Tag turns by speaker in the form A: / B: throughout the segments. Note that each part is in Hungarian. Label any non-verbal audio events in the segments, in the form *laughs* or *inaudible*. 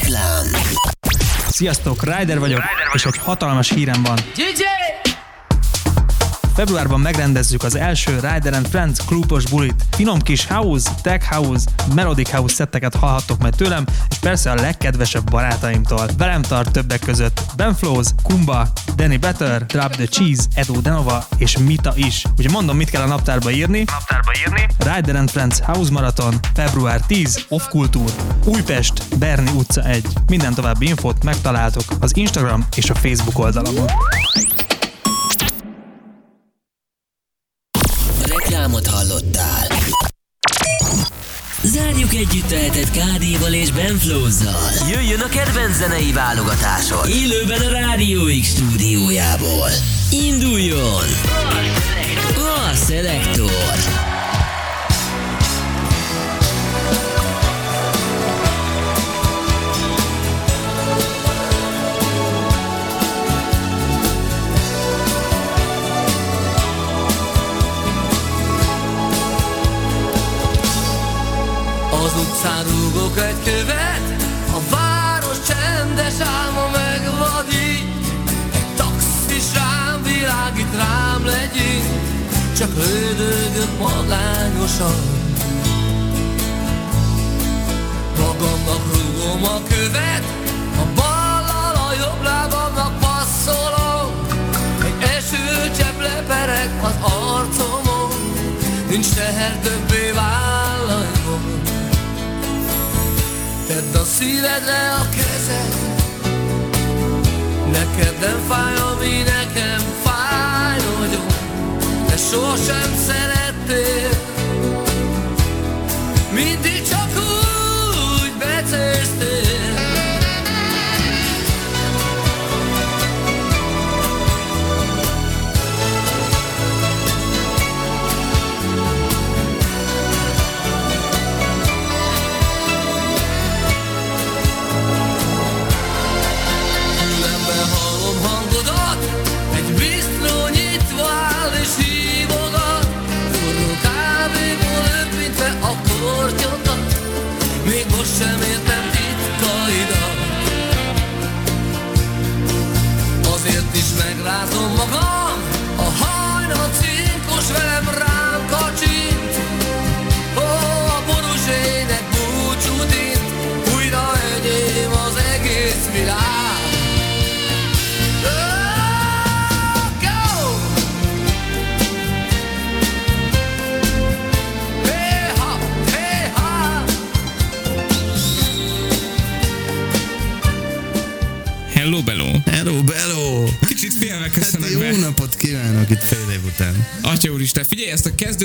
A: Reklám
B: Sziasztok, Ryder vagyok, és egy hatalmas hírem van. Februárban megrendezzük az első Rider and Friends klubos bulit. Finom kis house, tech house, melodic house szetteket hallhattok majd tőlem, és persze a legkedvesebb barátaimtól. Velem tart többek között Ben Flows, Kumba, Danny Better, Drop the Cheese, Edo Denova és Mita is. Ugye mondom, mit kell a naptárba írni? Naptárba írni. Rider and Friends House Marathon, február 10, Off Kultúr, Újpest, Berni utca 1. Minden további infót megtaláltok az Instagram és a Facebook oldalamon.
A: Zárjuk együtt a hetet Kádéval és Benflózzal. Jöjjön a kedvenc zenei válogatásod. Élőben a Rádió X stúdiójából. Induljon! A Szelektor.
C: Az utcán rúgok egy követ, a város csendes álma megvadít. Egy taxis rám világít, rám legyint, csak lődögök magányosan. Magamnak rúgom a követ, a ballal a jobb lábamnak passzolom. Egy esőcsepp lepereg az arcomon, nincs teher többé vállaimon. Tedd a szívedre a kezed. Neked nem fáj, ami nekem fáj nagyon. De sosem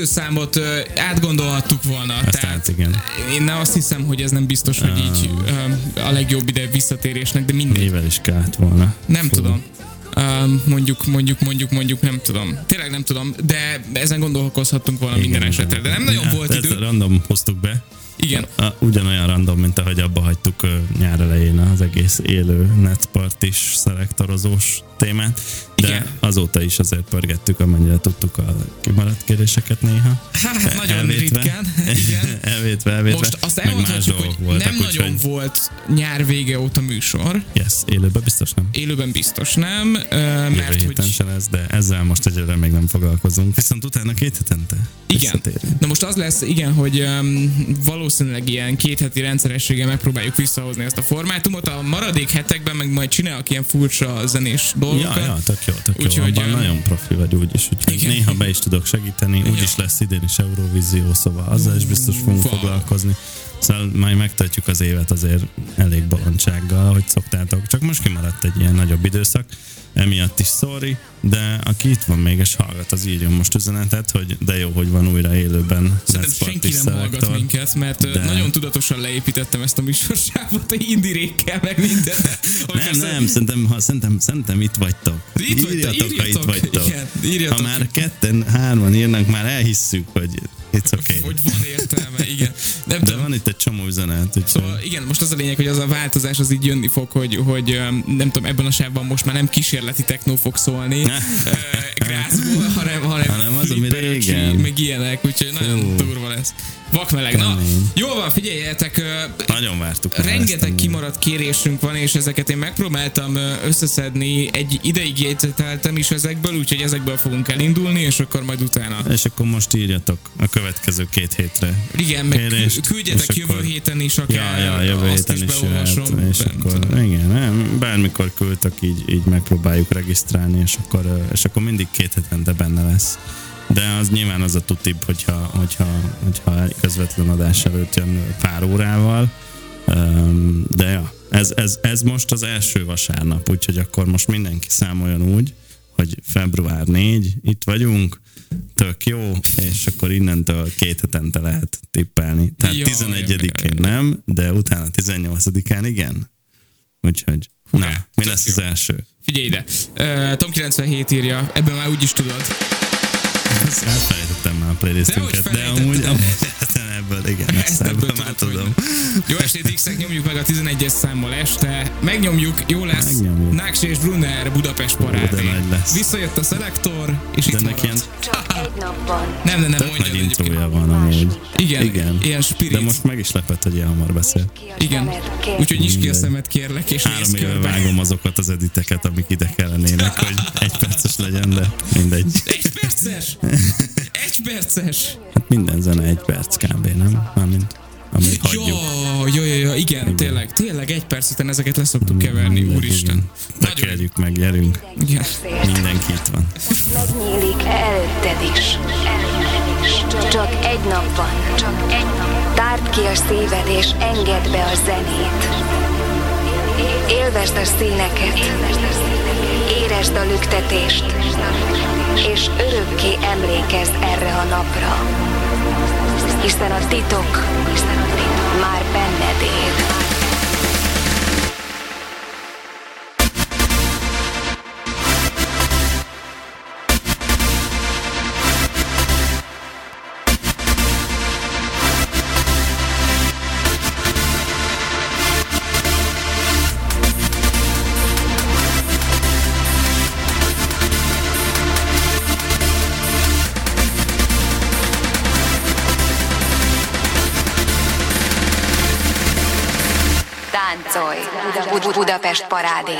D: ezt a kezdőszámot ö, átgondolhattuk volna.
E: Aztán hát igen.
D: Én azt hiszem, hogy ez nem biztos, hogy így a legjobb ide visszatérésnek, de mindegy.
E: Mivel is kellett volna.
D: Nem
E: Fú.
D: tudom. Um, mondjuk, mondjuk, mondjuk, mondjuk, nem tudom. Tényleg nem tudom, de ezen gondolkozhattunk volna
E: Igen,
D: minden esetre. De nem nagyon
E: Hát,
D: volt
E: ezt
D: idő.
E: random hoztuk be.
D: Igen.
E: A, ugyanolyan random, mint ahogy abba hagytuk ö, nyár elején az egész élő netpartis szelektorozós témát. De
D: Igen.
E: Azóta is azért pörgettük, amennyire tudtuk a kimaradt kérdéseket néha.
D: Hát, nagyon
E: Elvétve.
D: ritkán. Igen. *laughs*
E: elvétve, elvétve.
D: Most azt elmondhatjuk, hogy
E: voltak,
D: nem nagyon
E: úgyhogy-
D: volt nyár vége óta műsor.
E: Yes, élőben biztos nem.
D: Élőben biztos nem, ö,
E: Jövő
D: mert
E: héten
D: hogy...
E: se lesz, de ezzel most egyelőre még nem foglalkozunk. Viszont utána két hetente
D: Igen. Na most az lesz, igen, hogy um, valószínűleg ilyen két heti rendszerességgel megpróbáljuk visszahozni ezt a formátumot. A maradék hetekben meg majd csinálok ilyen furcsa zenés dolgokat.
E: Ja, ja, tök jó, tök jó.
D: Úgyhogy,
E: Abban nagyon profi vagy úgyis, úgyhogy
D: Igen.
E: néha be is tudok segíteni. Úgyis lesz idén is Eurovízió, szóval azzal is biztos fogunk
D: Wow.
E: foglalkozni. Szóval majd megtartjuk az évet azért elég bolondsággal, hogy szoktátok. Csak most kimaradt egy ilyen nagyobb időszak, emiatt is sorry, de aki itt van még és hallgat, az írjon most üzenetet, hogy de jó, hogy van újra élőben
D: Szerintem senki nem hallgat
E: Selector.
D: minket, mert
E: De-
D: nagyon tudatosan leépítettem ezt a műsorsávot, a indirékkel, meg minden.
E: Nem, nem, szerintem, ha, szerintem, szerintem itt vagytok.
D: Itt vagytok,
E: írjatok, ha itt
D: írjatok.
E: vagytok.
D: Igen, írjatok.
E: Ha már ketten, hárman írnak, már elhisszük, hogy it's okay.
D: Hogy van értelme, igen. Nem
E: De
D: tudom.
E: van itt egy csomó üzenet, úgyhogy
D: Szóval igen, most az a lényeg, hogy az a változás az így jönni fog, hogy, hogy nem tudom, ebben a sávban most már nem kísérleti technó fog szólni. *laughs* Ö, grácból, hanem, hanem,
E: Hanem az, ami régen.
D: meg ilyenek, úgyhogy nagyon durva lesz. Vakmeleg. Na, jó van, figyeljetek,
E: Nagyon vártuk.
D: Rengeteg kimaradt kérésünk van, és ezeket én megpróbáltam összeszedni, egy ideig jegyzeteltem is ezekből, úgyhogy ezekből fogunk elindulni, és akkor majd utána.
E: És akkor most írjatok a következő két hétre.
D: Igen, meg
E: Kérést,
D: küldjetek jövő
E: akkor-
D: héten is akár,
E: Ja, ja, jövő héten is
D: beolvasom.
E: jöhet, és akkor, igen, nem, bármikor küldtek, így, így megpróbáljuk regisztrálni, és akkor, és akkor mindig két hetente benne lesz. De az nyilván az a tutib, hogyha, hogyha, hogyha közvetlen adás előtt jön pár órával. De ja, ez, ez, ez most az első vasárnap, úgyhogy akkor most mindenki számoljon úgy, hogy február 4, itt vagyunk, tök jó, és akkor innentől két hetente lehet tippelni. Tehát
D: Jaj,
E: 11-én nem, de utána 18-án igen. Úgyhogy, na, mi lesz
D: jó.
E: az első?
D: Figyelj ide, uh, Tom 97 írja, ebben már úgy is tudod.
E: Ezt elfelejtettem már a playlistünket,
D: Dehogy
E: de amúgy,
D: felejtetted.
E: Ebből igen, ezt ebből
D: ebből
E: már tudom.
D: Jó estét x nyomjuk meg a 11-es számmal este. Megnyomjuk, jó lesz.
E: Megnyomjuk.
D: Náksi és Brunner Budapest parádé.
E: nagy lesz.
D: Visszajött a szelektor, és
E: De
D: itt
E: ennek ilyen
D: maradt.
F: Csak egy.
D: Nem, nem, nem,
E: tök
D: mondjad
E: nagy intrója van amúgy.
D: Igen,
E: Igen.
D: ilyen spirit.
E: De most meg is lepett, hogy ilyen hamar beszél.
D: Igen. Úgyhogy nyisd ki a szemed, kérlek, és
E: Három éve
D: körbe.
E: vágom azokat az editeket, amik ide kellenének, hogy egy perces legyen, de mindegy.
D: Egy perces! Egy perces!
E: Minden zene egy perc kb. nem? Mármint amíg
D: Jó,
E: hagyjuk.
D: jó, jó, jó, igen, tényleg, tényleg egy perc után ezeket leszoktuk keverni,
E: Mindegy,
D: úristen.
E: igen. Tekerjük meg, gyerünk.
D: Igen.
E: Mindenki itt van.
F: Megnyílik előtted is. Csak egy nap van. Csak egy nap. Tárd ki a szíved és engedd be a zenét. Élvezd a színeket. Érezd a lüktetést. És örökké emlékezz erre a napra. Hiszen a titok már benned él. Táncolj! Bud- Budapest parádé.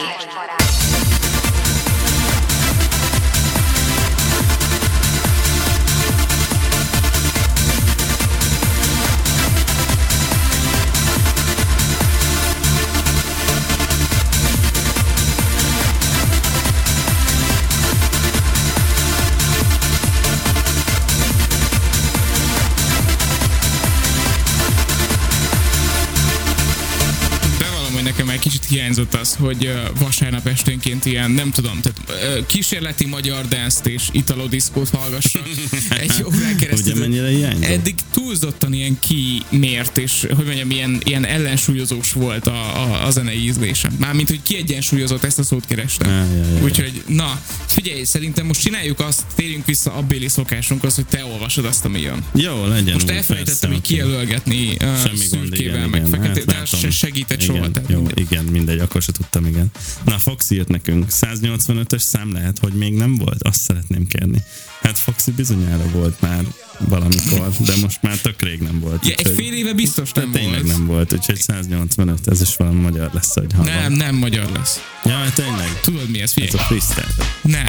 D: Nekem egy kicsit hiányzott az, hogy vasárnap esténként ilyen, nem tudom, tehát kísérleti magyar dance és italodiszkót hallgassak *laughs* egy órán keresztül.
E: Ugye mennyire hiányzott?
D: Eddig túlzottan ilyen kimért, és hogy mondjam, ilyen, ilyen ellensúlyozós volt a, a, a zenei ízlésem. Mármint, hogy kiegyensúlyozott, ezt a szót kerestem. Úgyhogy, na, figyelj, szerintem most csináljuk azt, térjünk vissza abbéli szokásunkhoz, hogy te olvasod azt, ami jön.
E: Jó, legyen
D: Most elfelejtettem így kijelölgetni uh, szürkével, meg
E: igen.
D: fekete, de
E: látom.
D: se segített soha.
E: Jó. Igen, mindegy, akkor se tudtam, igen. Na, Foxy írt nekünk. 185-ös szám lehet, hogy még nem volt? Azt szeretném kérni. Hát Foxy bizonyára volt már valamikor, de most már tök rég nem volt.
D: Ja, egy fél éve biztos
E: de
D: nem
E: tényleg
D: volt.
E: nem volt, úgyhogy 185, ez is valami magyar lesz, hogy hallom.
D: Nem, nem magyar lesz.
E: Ja, tényleg.
D: Tudod mi ez,
E: Ez
D: figyelj?
E: a freestyle.
D: Nem.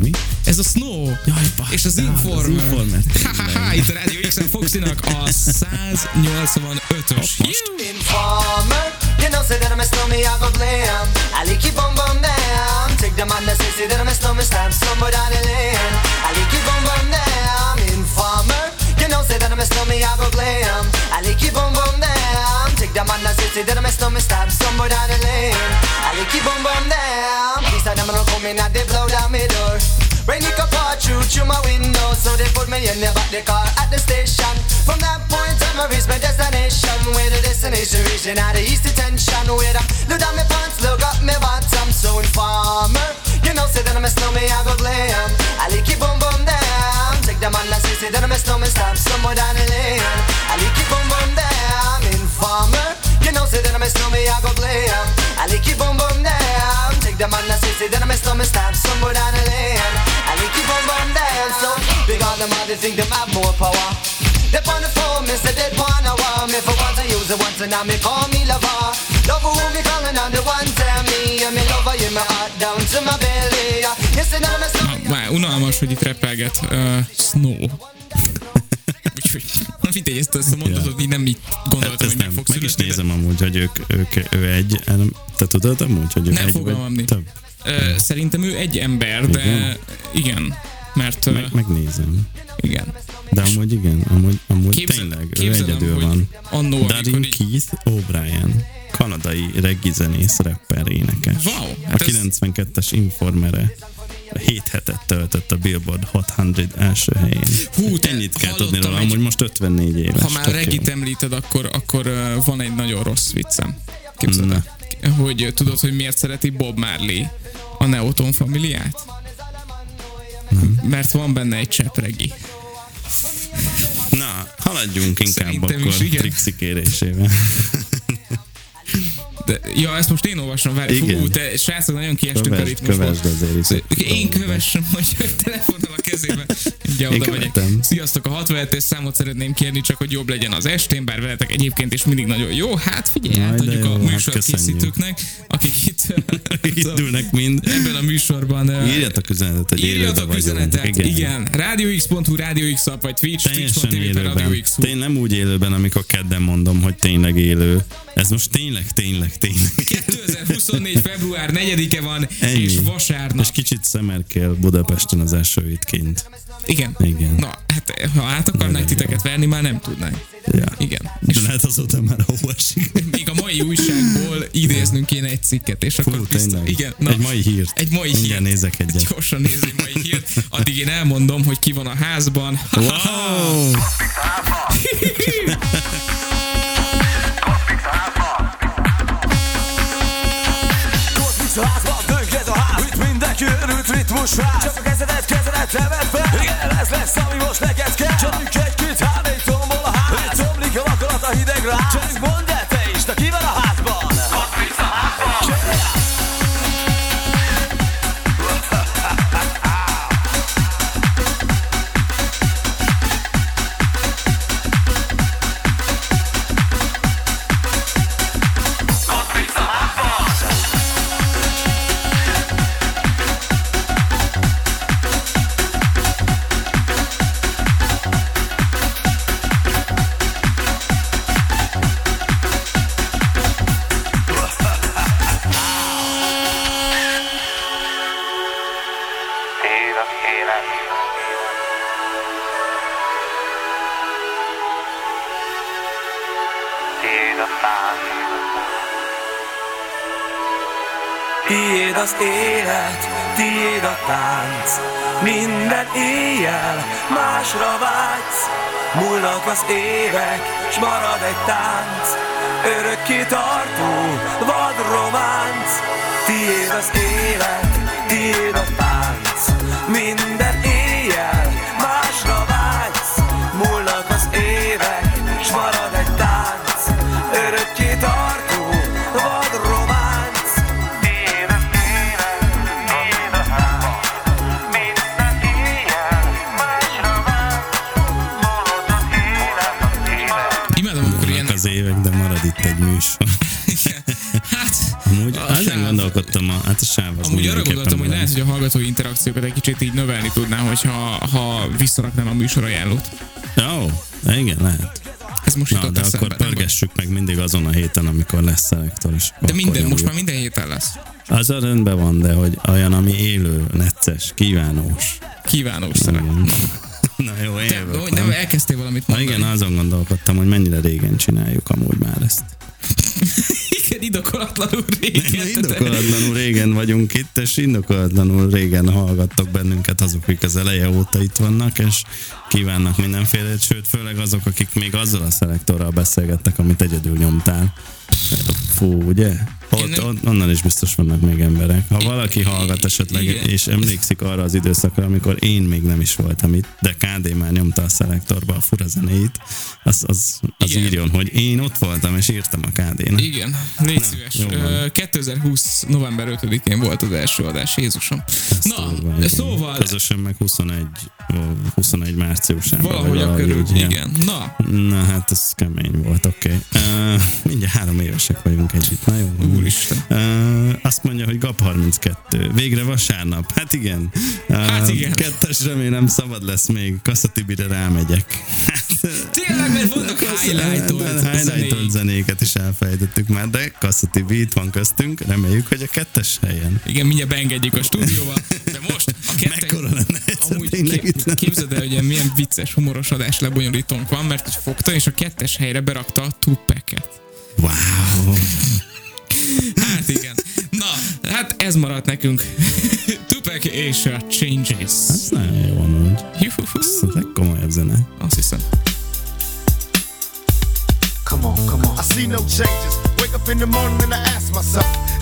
E: Mi?
D: Ez a Snow.
E: Jaj, basz,
D: És az
E: az
D: Informer.
E: Informer,
D: Ha, ha, ha, itt a Rádió X-en Foxynak a *laughs* 185-ös.
G: Informer, you know say that I'm a snowman, I go blam. I like you bum bum down. Take the man that say say that I'm a snowman, down the lane. I like you bum down. Informer, you know say that I'm a I go. I like you bum down. Take the man down the lane. I like you bum down. These they blow down my door. Through my window, so they put me in the back the car at the station. From that point on, destination. Where the destination look look up my bottom. So informer, you know, say that I'm a snowman, I go glam. The er man that I'm a snowman, stop somewhere down the lane. I like you boom boom down. Er Informer, you know, say that I'm a snowman, I go glam. I like you boom boom down. Take the man that say, say that I'm a snowman, stop somewhere down the lane. I like you them how they think them have more power. They on the phone, me say they er wanna want me for once I use it once and now me call me lover. Love who me calling on the one tell me, and me lover you my heart
D: unalmas, hogy itt repelget uh, Snow. *laughs* Úgyhogy, mindegy, ezt, a mondatot így nem így
E: Hát
D: gondoltam,
E: ezt
D: hogy meg
E: nem.
D: fog
E: Meg is
D: születni, de-
E: nézem amúgy, hogy ők, ők, ő egy, nem- te tudod amúgy, hogy ő
D: Nem
E: egy
D: fogalmam
E: vagy több?
D: Ö, Szerintem ő egy ember, de
E: Igen?
D: igen. Mert
E: Meg, megnézem.
D: igen.
E: De amúgy igen, amúgy, amúgy
D: Képzel-
E: tényleg, ő
D: képzelem,
E: egyedül
D: hogy
E: van.
D: annó,
E: Darin Keith O'Brien, kanadai reggizenész, rapper, énekes.
D: Wow,
E: a
D: hát ez-
E: 92-es Informere 7 hetet töltött a Billboard Hot 100 első helyén.
D: Hú, te
E: Ennyit kell tudni róla,
D: egy-
E: amúgy most 54 éves.
D: Ha már regit említed, akkor, akkor van egy nagyon rossz viccem. Képzeld el, hogy tudod, hogy miért szereti Bob Marley a Neoton familiát? Mert van benne egy csepp regi.
E: Na, haladjunk inkább
D: Szerintem
E: akkor
D: is, igen.
E: Trixi kérésével. *laughs*
D: De, ja, ezt most én olvasom, várj, fú,
E: Igen.
D: te srácok, nagyon kiestünk a
E: Kövesd,
D: ritmusból.
E: kövesd
D: Én kövessem, hogy *laughs* telefonnal a kezébe. Ugye
E: Én
D: oda megyek.
E: követem.
D: Sziasztok, a 67 számot szeretném kérni, csak hogy jobb legyen az estén, bár veletek egyébként is mindig nagyon jó. Hát figyelj,
E: Jaj,
D: átadjuk
E: jó,
D: a
E: hát
D: műsor
E: köszönjük.
D: készítőknek, akik itt, *laughs*
E: ülnek mind.
D: ebben a műsorban
E: Írjatok üzenetet, hogy
D: Írjatok üzenetet, igen. igen. Radio.x.hu, Radio X app, vagy Twitch, Twitch.tv Radio. X.
E: Tény nem úgy élőben, amikor kedden mondom, hogy tényleg élő. Ez most tényleg, tényleg, tényleg.
D: 2024. február 4-e van,
E: Ennyi.
D: és vasárnap.
E: És kicsit szemerkél Budapesten az esőit kint.
D: Igen.
E: Igen.
D: Na, hát ha át akarnánk titeket verni, már nem tudnánk.
E: Ja.
D: Igen.
E: De
D: És
E: lehet azóta már a hó esik.
D: még a mai újságból idéznünk kéne egy cikket, és akkor
E: Fú,
D: biztos,
E: tényleg.
D: igen,
E: Egy mai hírt.
D: Egy mai
E: Mindjárt
D: hírt.
E: nézek egyet.
D: Gyorsan nézni egy mai hírt. Addig én elmondom, hogy ki van a házban.
E: Wow! *laughs*
H: ritmus ráz Csak a kezedet, kezedet emelt fel. Igen, ez lesz, ami most neked kell. Csapjuk egy-két hárnégy tombol a ház. Itt szomlik a vakolat a hideg ráz Csak mondd el te is, na ki van a házban?
I: Az élet, tiéd a tánc.
H: Minden éjjel másra vágysz. Múlnak az évek, s marad egy tánc. Örökké tartó, vad románc. Tiéd az élet, tiéd a tánc. Minden
E: gondolkodtam, a, hát a sáv az
D: Amúgy arra gondoltam, hogy lehet, hogy a hallgatói interakciókat egy kicsit így növelni tudná, hogyha ha visszaraknám a műsor ajánlót.
E: Ó, igen, lehet.
D: Ez most
E: Na, de
D: eszembe.
E: akkor pörgessük meg mindig azon a héten, amikor lesz szelektor. És
D: De minden, most már minden héten lesz.
E: Az a rendben van, de hogy olyan, ami élő, necces, kívánós.
D: Kívánós szerep.
E: Igen. Na *laughs* jó, én
D: De, nem
E: nem?
D: elkezdtél valamit
E: Na
D: mondani.
E: igen, azon gondolkodtam, hogy mennyire régen csináljuk amúgy már ezt. *laughs*
D: indokolatlanul régen.
E: Indokolatlanul régen vagyunk itt, és indokolatlanul régen hallgattok bennünket azok, akik az eleje óta itt vannak, és kívánnak mindenféle, sőt, főleg azok, akik még azzal a szelektorral beszélgettek, amit egyedül nyomtál. Fú, ugye? Ott, ott, onnan is biztos vannak még emberek. Ha valaki hallgat esetleg,
D: Igen.
E: és emlékszik arra az időszakra, amikor én még nem is voltam itt, de KD már nyomta a szelektorba a fura zenéit, az, az, az
D: Igen.
E: írjon, hogy én ott voltam, és írtam a KD-nak.
D: Igen, légy szíves.
E: van.
D: Ö, 2020. november 5-én volt az első adás, Jézusom. Na,
E: Durva,
D: szóval
E: Közösen meg 21, ó, 21 márciusában.
D: valahogy a körül,
E: ja.
D: igen. Na,
E: Na hát ez kemény volt, oké. Okay. Uh, mindjárt három évesek vagyunk együtt. Na jó.
D: Úristen.
E: Uh, azt mondja, hogy GAP 32. Végre vasárnap. Hát igen. Uh,
D: Hát igen.
E: Kettes remélem szabad lesz még. Kasszatibire rámegyek.
D: tényleg, mert vannak highlightolt zenék.
E: zenéket is elfelejtettük már, de Kasszatibi itt van köztünk. Reméljük, hogy a kettes helyen.
D: Igen, mindjárt beengedjük a stúdióba, de most a kettő...
E: Mekkora lenne
D: Amúgy kép,
E: lenne.
D: képzeld el, hogy ilyen milyen vicces, humoros adás lebonyolítónk van, mert fogta, és a kettes helyre berakta a Tupac-et.
E: Wow.
D: Hát igen. Na, hát ez maradt nekünk. *laughs* Tupac és a Changes.
E: Ez nagyon jó amúgy. Ez a legkomolyabb zene.
D: Azt hiszem.
H: Come on, come on. I see no changes. Wake up in the morning and I ask myself,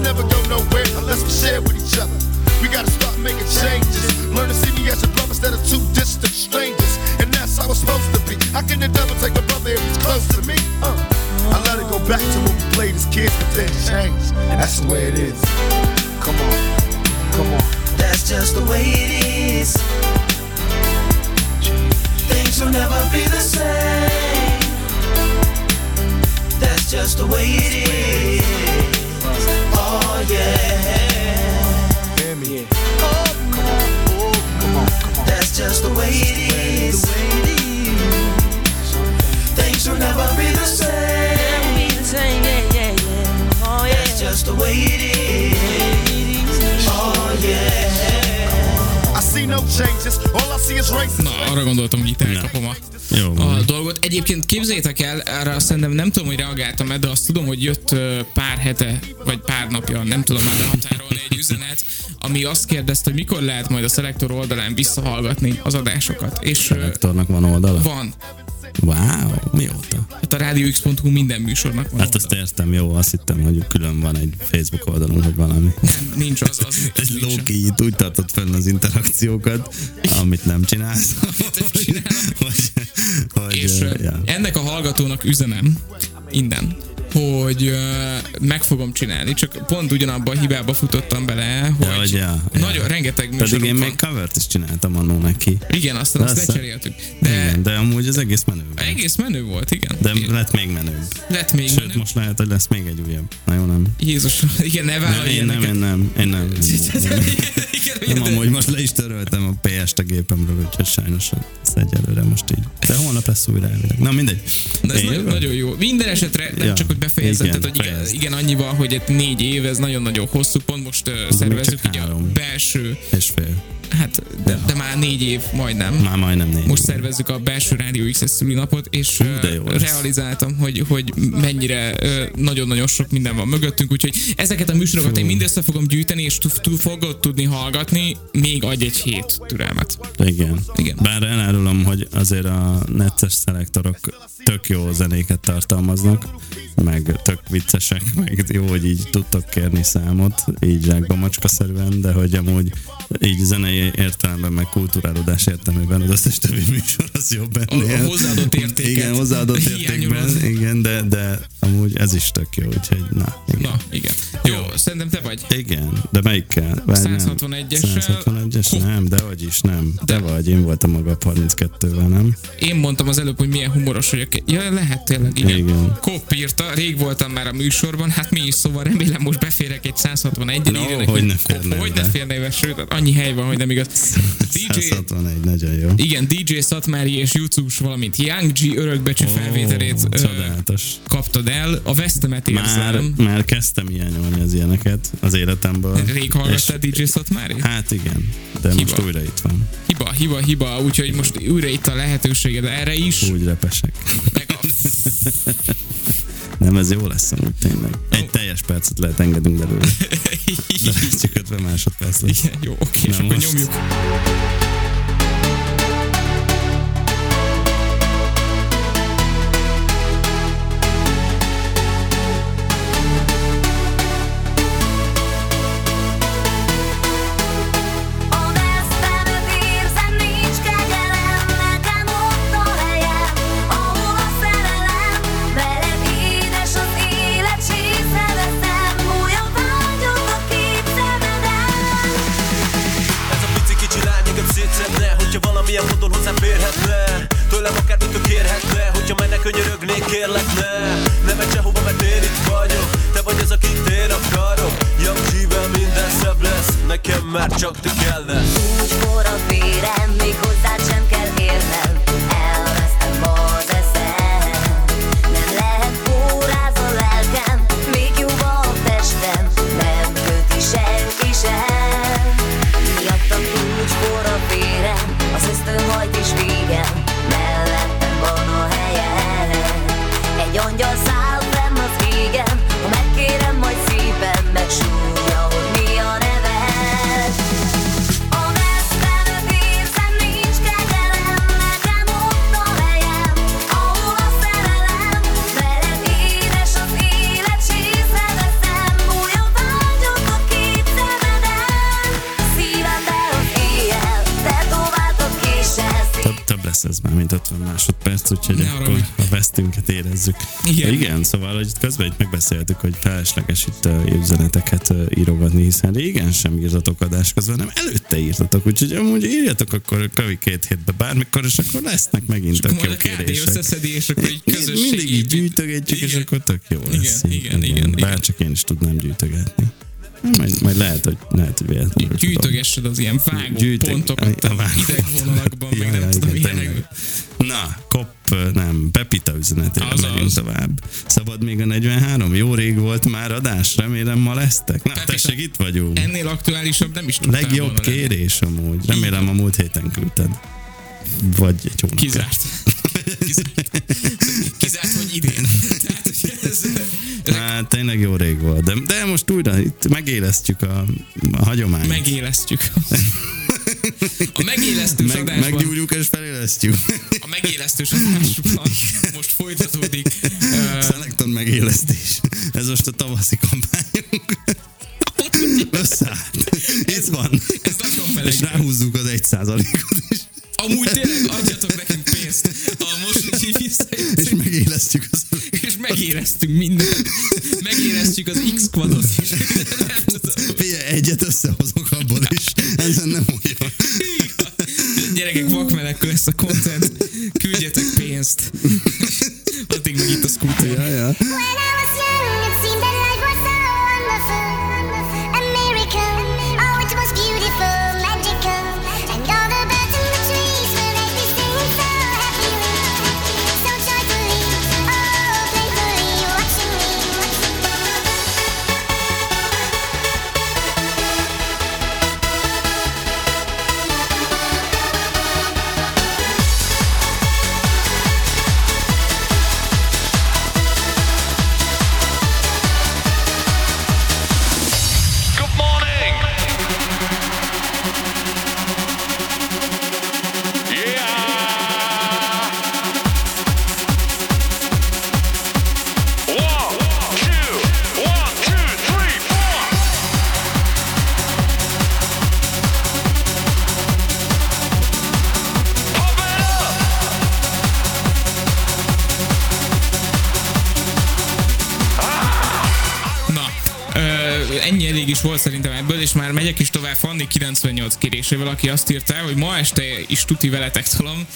H: can never go nowhere unless we share with each other. We gotta start making changes. Learn to see me as a brother instead of two distant strangers. And that's how it's supposed to be. How can the devil take a brother if he's close to me? Uh, I let it go back to when we played as kids, but then changed. That's the way it is. Come on, come on.
J: That's just the way it is. Things will never be the same. That's just the way it is. Oh yeah.
H: Hear me. Oh, come on, oh, come on, come on.
J: That's just the way it is. Things will never be the same. That's just the way it is.
D: Na, arra gondoltam, hogy itt elkapom a,
E: Jó
D: a dolgot. Egyébként képzeljétek el, erre azt szerintem nem tudom, hogy reagáltam-e, de azt tudom, hogy jött pár hete, vagy pár napja, nem tudom már behatárolni egy üzenet, ami azt kérdezte, hogy mikor lehet majd a Szelektor oldalán visszahallgatni az adásokat. És ö,
E: Lektornak van oldala?
D: van.
E: Wow, mióta?
D: Hát a RadioX.hu minden műsornak van
E: Hát azt értem, jó, azt hittem, hogy külön van egy Facebook oldalunk, vagy valami.
D: Nem, nincs az, az, *laughs*
E: Ez. Loki itt úgy tartott fenn az interakciókat, amit nem csinálsz. *laughs*
D: nem csinálok.
E: hogy, hogy,
D: És
E: ja.
D: ennek a hallgatónak üzenem innen, hogy ö, meg fogom csinálni, csak pont ugyanabba a hibába futottam bele, hogy,
E: Ja, hogy ja, ja.
D: nagyon rengeteg
E: Pedig
D: műsorunk
E: én
D: van.
E: még covert is csináltam annó neki.
D: Igen, aztán azt
E: Persze.
D: lecseréltük. De
E: Igen, de amúgy az egész menő volt.
D: egész menő volt, igen.
E: De lett még menőbb.
D: Lett még
E: Sőt,
D: menő.
E: most lehet, hogy lesz még egy újabb. Na jó, nem.
D: Jézus, *laughs* igen, ne
E: nem
D: vállalj
E: én nem, én nem, én nem. *laughs*
D: Igen,
E: Nem,
D: igen,
E: amúgy most le is töröltem a PS-t a gépemről, úgyhogy sajnos ez egyelőre most így. De holnap lesz újra elvileg. Na mindegy.
D: de ez
E: Én
D: nagyon, jó. Minden esetre, nem
E: Ja,
D: csak hogy befejezed,
E: igen,
D: tehát hogy igen, igen, annyival, hogy egy négy év, ez nagyon-nagyon hosszú, pont most uh, szervezzük így a belső,
E: És fél.
D: hát de, de már négy év majdnem.
E: Már majdnem négy.
D: Most
E: év.
D: szervezzük a belső Rádió XS szülinapot, és
E: Hú, de jó lesz.
D: realizáltam, hogy, hogy mennyire nagyon-nagyon sok minden van mögöttünk, úgyhogy ezeket a műsorokat én mind össze fogom gyűjteni, és tu- tu- fogod tudni hallgatni, még adj egy hét türelmet.
E: Igen.
D: Igen.
E: Bár elárulom, hogy azért a netes szelektorok tök jó zenéket tartalmaznak, meg tök viccesek, *laughs* meg jó, hogy így tudtok kérni számot, így zsákba macskaszerűen, de hogy amúgy így zenei értelemben, meg kulturálódás értelmében az összes többi *laughs* műsor az jobb ennél.
D: A- a hozzáadott *laughs* értéket
E: Igen, hozzáadott értékben, igen, de, de amúgy ez is tök jó, úgyhogy na, igen.
D: Na, igen. Jó, szerintem te vagy.
E: Igen, de melyikkel? Várj, nem.
D: 161-essel?
E: 161-es? Nem, de hogy is nem. De vagy, én voltam maga 32-vel, nem?
D: Én mondtam az előbb, hogy milyen humoros vagyok. Ja, lehet tényleg, igen.
E: Igen.
D: Kopp írta, rég voltam már a műsorban, hát mi is, szóval remélem most beférek egy 161
E: No, hogy ne férnél
D: Hogy ne férnél be, sőt, annyi hely van, hogy nem igaz. *laughs* DJ,
E: 161, nagyon jó.
D: igen, DJ Szatmári és Jucus, valamint Young G örökbecsű felvételét ö,
E: Csodálatos.
D: kaptad el. A vesztemet
E: Már,
D: érzem.
E: már kezdtem hiányolni az ilyeneket az életemből.
D: Rég hallgattál DJ Szatmári?
E: Hát igen, de
D: Hiba.
E: most újra itt van.
D: Hiba, hiba, hiba, úgyhogy most újra itt a lehetőséged erre is.
E: Úgy repesek.
D: Meg a *laughs*
E: Nem, ez jó lesz amúgy tényleg. Egy teljes percet lehet engedünk belőle. *laughs* De csak 50 másodperc lesz.
D: Igen, jó, oké, és
E: Na
D: akkor
E: most.
D: nyomjuk.
H: Kérlek ne Nem megy sehova mert én itt vagyok. Te vagy az akit én akarok. Young G-vel minden szebb lesz. Nekem már csak te kellesz
K: Úgy forrad vérem,
E: szóval, hogy itt közben itt megbeszéltük, hogy felesleges itt üzeneteket írogatni, hiszen régen sem írtatok adás közben, hanem előtte írtatok, úgyhogy amúgy írjatok akkor kövi két hétbe bármikor, és akkor lesznek megint tök
D: Majd
E: jó kérések.
D: összeszedi, és akkor közösségi...
E: Mindig így gyűjtögetjük, és
D: Igen.
E: akkor tök jó
D: Igen,
E: lesz.
D: igen, igen, igen.
E: Bárcsak én is tudnám gyűjtögetni. Majd, majd lehet, hogy, lehet, hogy véletlenül.
D: Gyűjtögessed az ilyen vágó
E: Gyűjtök-
D: pontokat
E: a
D: a
E: vágó
D: idegvonalakban, meg
E: Ja,
D: nem
E: ja,
D: tudom, ilyenek.
E: Na, kop, nem, Pepita üzenetére
D: Azaz.
E: megyünk tovább. Szabad még a 43? Jó rég volt már adás, remélem ma lesztek. Na,
D: Pepita,
E: tessék, itt vagyunk.
D: Ennél aktuálisabb nem is tudtál
E: Legjobb
D: volna lenni.
E: kérés amúgy. Remélem a múlt héten küldted. Vagy egy hónap.
D: Kizárt. Kizárt. Kizárt, hogy idén. *laughs* Tehát, hogy ez,
E: Hát tényleg jó rég volt. De, de most újra itt megélesztjük a, a hagyományt.
D: megélesztjük. *laughs* A megélesztős
E: Meg,
D: adásban,
E: meggyújtjuk és felélesztjük.
D: a megélesztős adásban most folytatódik. *laughs*
E: Szelekton megélesztés. Ez most a tavaszi kampányunk. Összeállt. Itt van.
D: Ez nagyon
E: És
D: meleg.
E: ráhúzzuk az egy százalékot is.
D: Amúgy tényleg adjatok nekünk pénzt. A most, hogy így
E: És megélesztjük az
D: és megéreztünk mindent. Megéreztük az X-quadot is. *laughs*
E: Figyelj, egyet összehozok abból is. Ezen nem olyan.
D: Gyerekek, vakmelek lesz a content. Küldjetek pénzt. *laughs* Addig meg itt a scooter.
E: Ja, ja.
D: 98 kérésével, aki azt írta, hogy ma este is tuti veletek tolom.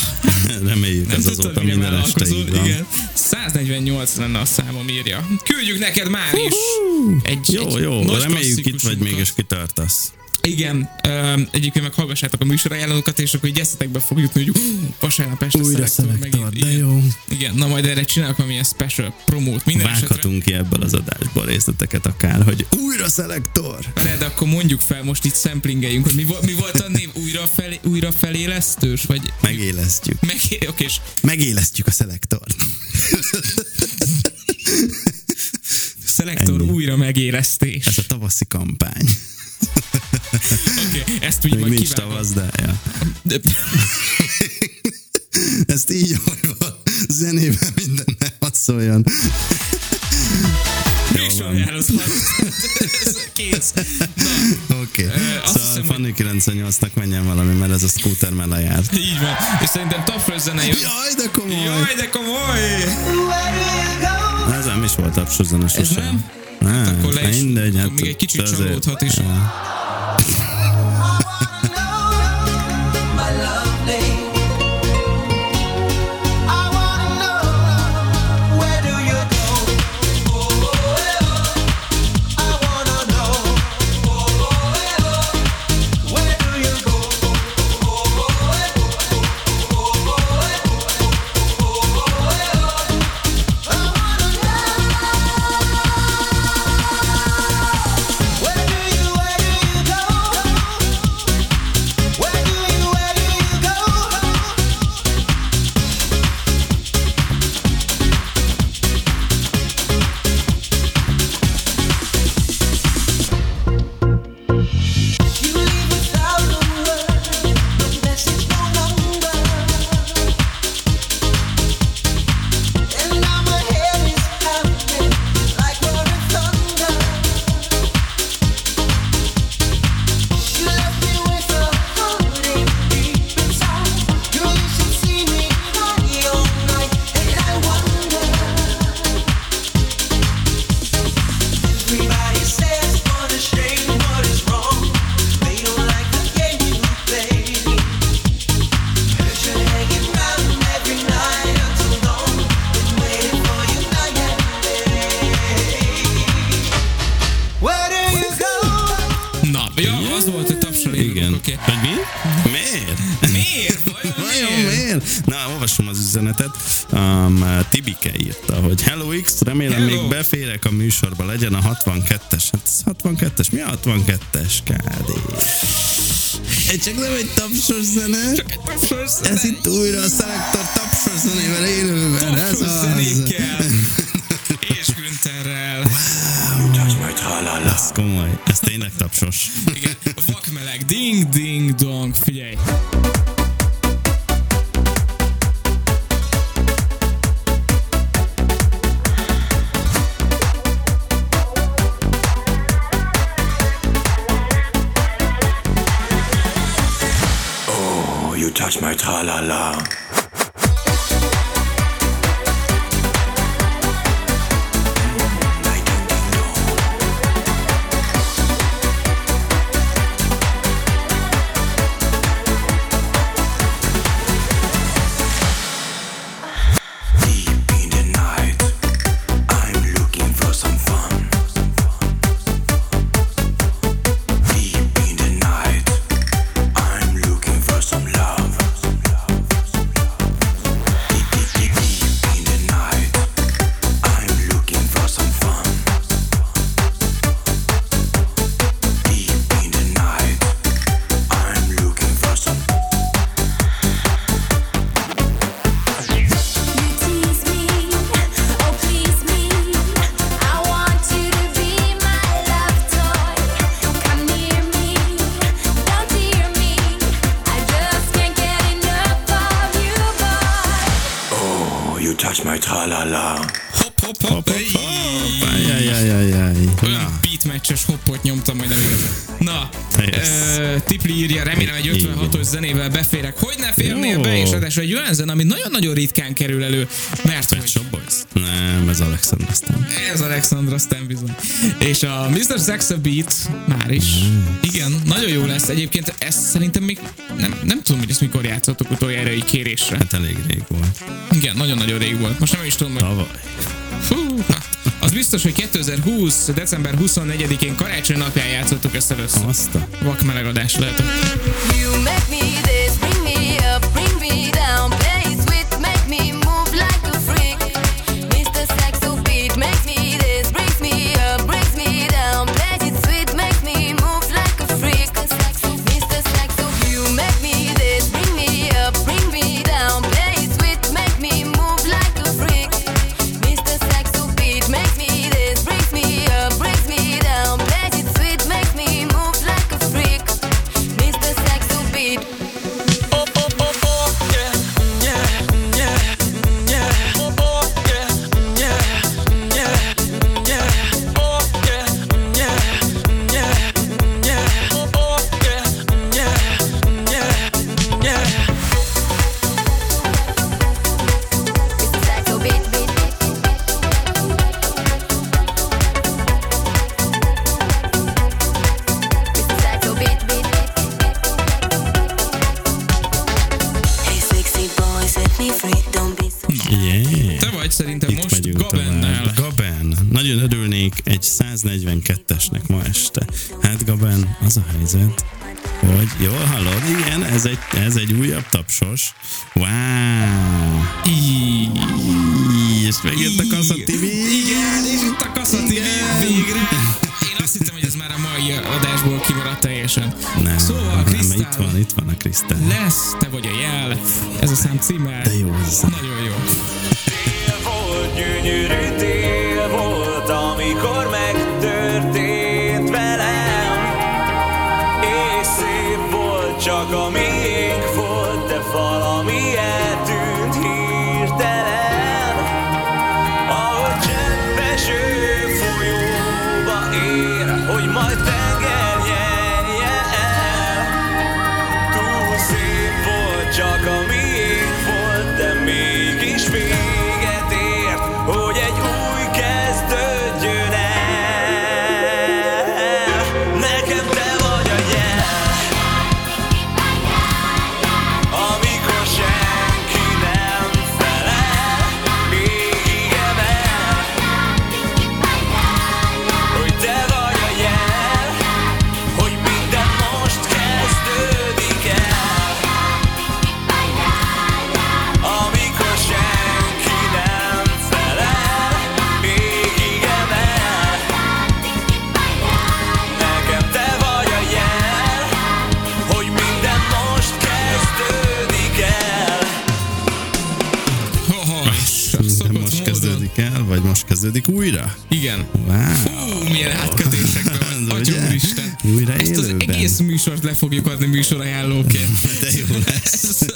D: *laughs*
E: Reméljük,
D: nem
E: ez
D: tudtad,
E: azóta
D: mire
E: minden este így van.
D: Igen. 148 lenne a számom írja. Küldjük neked már is! Egy,
E: Jó,
D: egy
E: jó, reméljük itt vagy még, és kitartasz.
D: Igen, öm, egyébként meg hallgassátok a műsorajánlókat, és akkor így eszetekbe fog jutni, hogy vasárnap este
L: Újra
D: megint.
L: de
D: Igen.
L: jó.
D: Igen, na majd erre csinálok valamilyen special promót. Minden esetre.
L: Vághatunk ki ebből az adásból részleteket akár, hogy újra szelektor!
D: Várjál, de akkor mondjuk fel, most itt samplingeljünk, hogy mi, vo- mi volt a név? Újra, fel, újra felélesztős? Vagy
L: Megélesztjük.
D: meg, oké, és
L: Megélesztjük a szelektort.
D: szelektor
L: Ennyi.
D: újra megélesztés.
L: Ez a tavaszi kampány.
D: Oké, ezt úgy
L: Még
D: majd
L: nincs
D: kivágom.
L: tavasz, de ja. *laughs* Ezt így, ahogy van, zenében minden ne
D: hallottam. *laughs* *laughs* Ez kész.
L: Oké.
D: Ö, azt
L: Szóval
D: hiszem,
L: Fanny 98-nak menjen valami, mert ez a scooter már lejárt.
D: Így van. És szerintem tapros zene jön.
L: Jaj, de komoly!
D: Jaj, de komoly!
L: Ez nem is volt tapsos zene
D: Ez
L: sosem.
D: nem?
L: Nem,
D: akkor le is-
L: mindegy, hát
D: még egy kicsit csalódhat is.
L: Ja. Még beférek a műsorba, legyen a 62-es. Hát ez 62-es, mi a 62-es KD? Ez csak nem egy tapsos zene.
D: Csak egy tapsos zene.
L: Ez itt újra a szelektor tapsos zenével élőben. Ez az.
D: zenékkel. És Güntherrel.
L: Ez komoly. Ez tényleg tapsos.
D: Igen, vakmeleg. Ding, ding, dong. Figyelj.
M: Touch my tra-la-la.
D: Ráadásul egy olyan zene, ami nagyon-nagyon ritkán kerül elő, mert
L: Pet
D: hogy
L: Shop Boys? Nem, ez Alexander Stan.
D: Ez Alexandra Stan bizony. És a Mr. Sex a Beat már is. Igen, nagyon jó lesz. Egyébként ezt szerintem még nem, nem tudom, hogy ezt mikor játszottuk utoljára egy kérésre.
L: Hát elég rég volt.
D: Igen, nagyon-nagyon rég volt. Most nem is tudom, hogy
L: Tavaly.
N: Fú, na, az biztos, hogy 2020. december 24-én karácsony napján játszottuk ezt először.
E: Azt a...
N: Vak melegadás lehetett.
K: You make me
E: 142-esnek ma este. Hát Gaben, az a helyzet, hogy jól hallod? Igen, ez egy, ez egy újabb tapsos. Wow!
N: Í-
E: És megjött a Kassa TV.
N: Igen, és itt a Kassa TV végre. Én azt hittem, hogy ez már a mai adásból kimaradt teljesen.
E: Nem,
N: Szóval,
E: nem,
N: Krisztál,
E: itt van, itt van a Krisztál.
N: lesz, te vagy a jel. Ez a szám címe.
E: De jó ez.
N: Nagyon jó.
O: Kezdődik
E: újra?
N: Igen.
E: Wow!
N: Hú, milyen átkötésekben van. Atya úristen.
E: Újra
N: Ezt az
E: élőben.
N: Egész műsort le fogjuk adni műsorajánlóként. *laughs*
E: De jó lesz.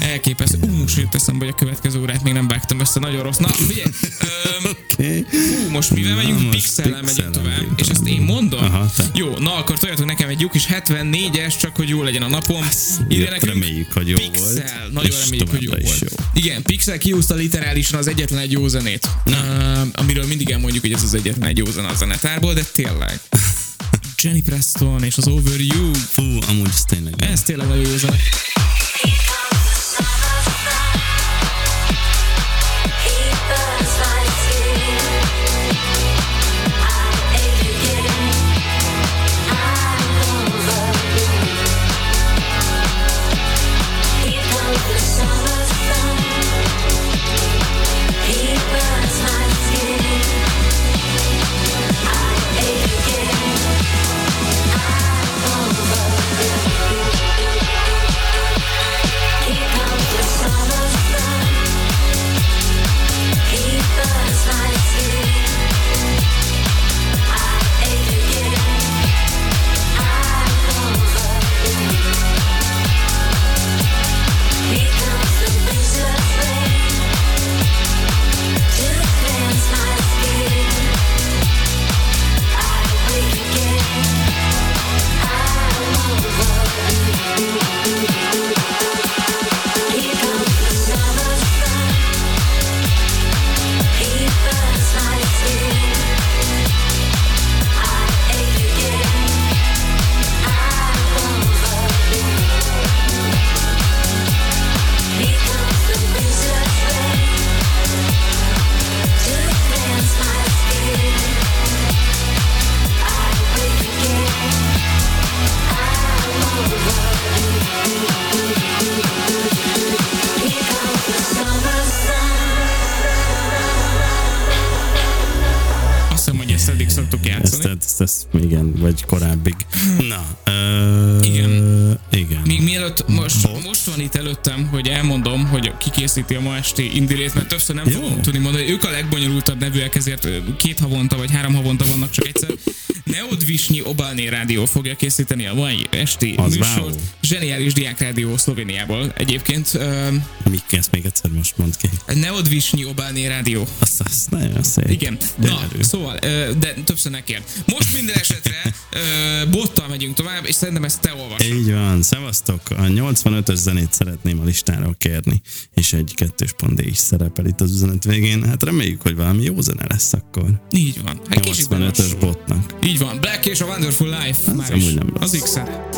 E: *laughs*
N: Elképesztő. Ú, most jött eszembe, hogy a következő órát még nem vágtam össze, nagyon rossz. Na, figyelj, öm,
E: Okay.
N: Hú, most mivel
E: Na,
N: megyünk?
E: most
N: Pixellel megyünk tovább. És ezt én mondom?
E: Aha, te.
N: Jó, na akkor toljatok nekem egy jó kis 74-es, csak hogy jó legyen a napom. Ide nekünk
E: reméljük, hogy jó
N: Pixel.
E: volt,
N: Nagyon reméljük, hogy jó
E: is
N: volt.
E: jó.
N: Igen, Pixel kiúzta literálisan az egyetlen egy jó zenét. Uh, amiről mindig elmondjuk, hogy ez az egyetlen egy jó zene a zenetárból, de tényleg. *laughs* Jenny Preston és az Over You.
E: Fú, amúgy ez tényleg.
N: Ez tényleg nagyon jó zene.
D: Készíti a ma esti indilét, mert többször nem
E: Jó.
D: fogom tudni mondani, ők a legbonyolultabb nevűek, ezért két havonta vagy három havonta vannak csak egyszer. Neodvisnyi Obalné Rádió fogja készíteni a mai esti
E: Az
D: műsort.
E: wow.
D: Zseniális Diák Rádió Szlovéniából. Egyébként ö,
E: Mik ezt még egyszer most mond ki.
D: Neodvisnyi Obalné Rádió.
E: Azt, azt nagyon szép.
D: Igen. Na,
E: Gyönyörű.
D: szóval, ö, de többször ne kérd. Most minden esetre ö, bottal megyünk tovább, és szerintem ezt te olvasod.
E: Így van, szevasztok. A 85-ös zenét szeretném a listáról kérni, és egy kettős pont is szerepel itt az üzenet végén. Hát reméljük, hogy valami jó zene lesz akkor.
D: Így van. Hát kicsit
E: 85-ös
D: belassul.
E: botnak.
D: Így van, Black és a Wonderful Life.
E: Az
D: Már is.
E: nem rossz.
D: Az x -e.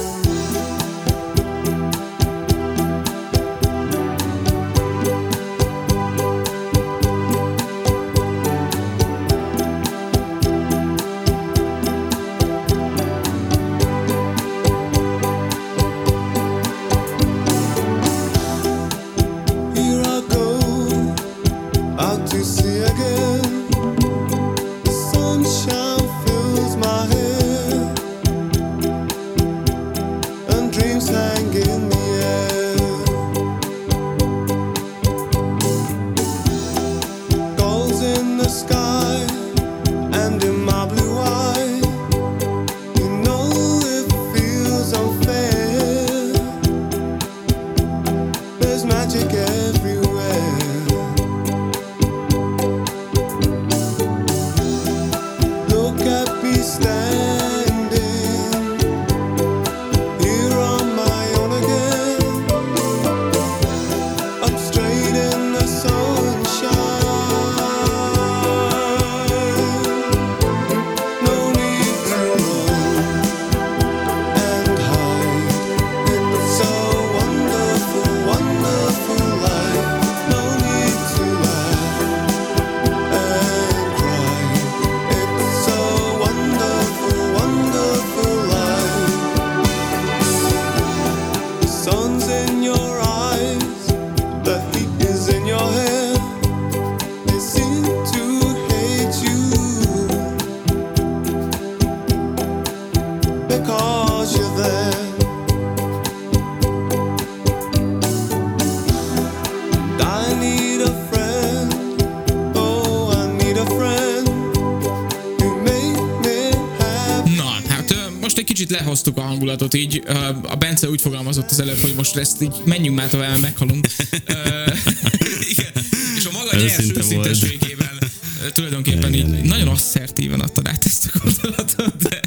D: Lehoztuk a hangulatot így. A Bence úgy fogalmazott az előbb, hogy most ezt így menjünk már tovább, meghalunk. *laughs* Igen. És a maga nyers
E: Őszinte volt.
D: őszintességével ö, tulajdonképpen így
E: Igen, igen.
D: nagyon asszertíven adtad át ezt a gondolatot, de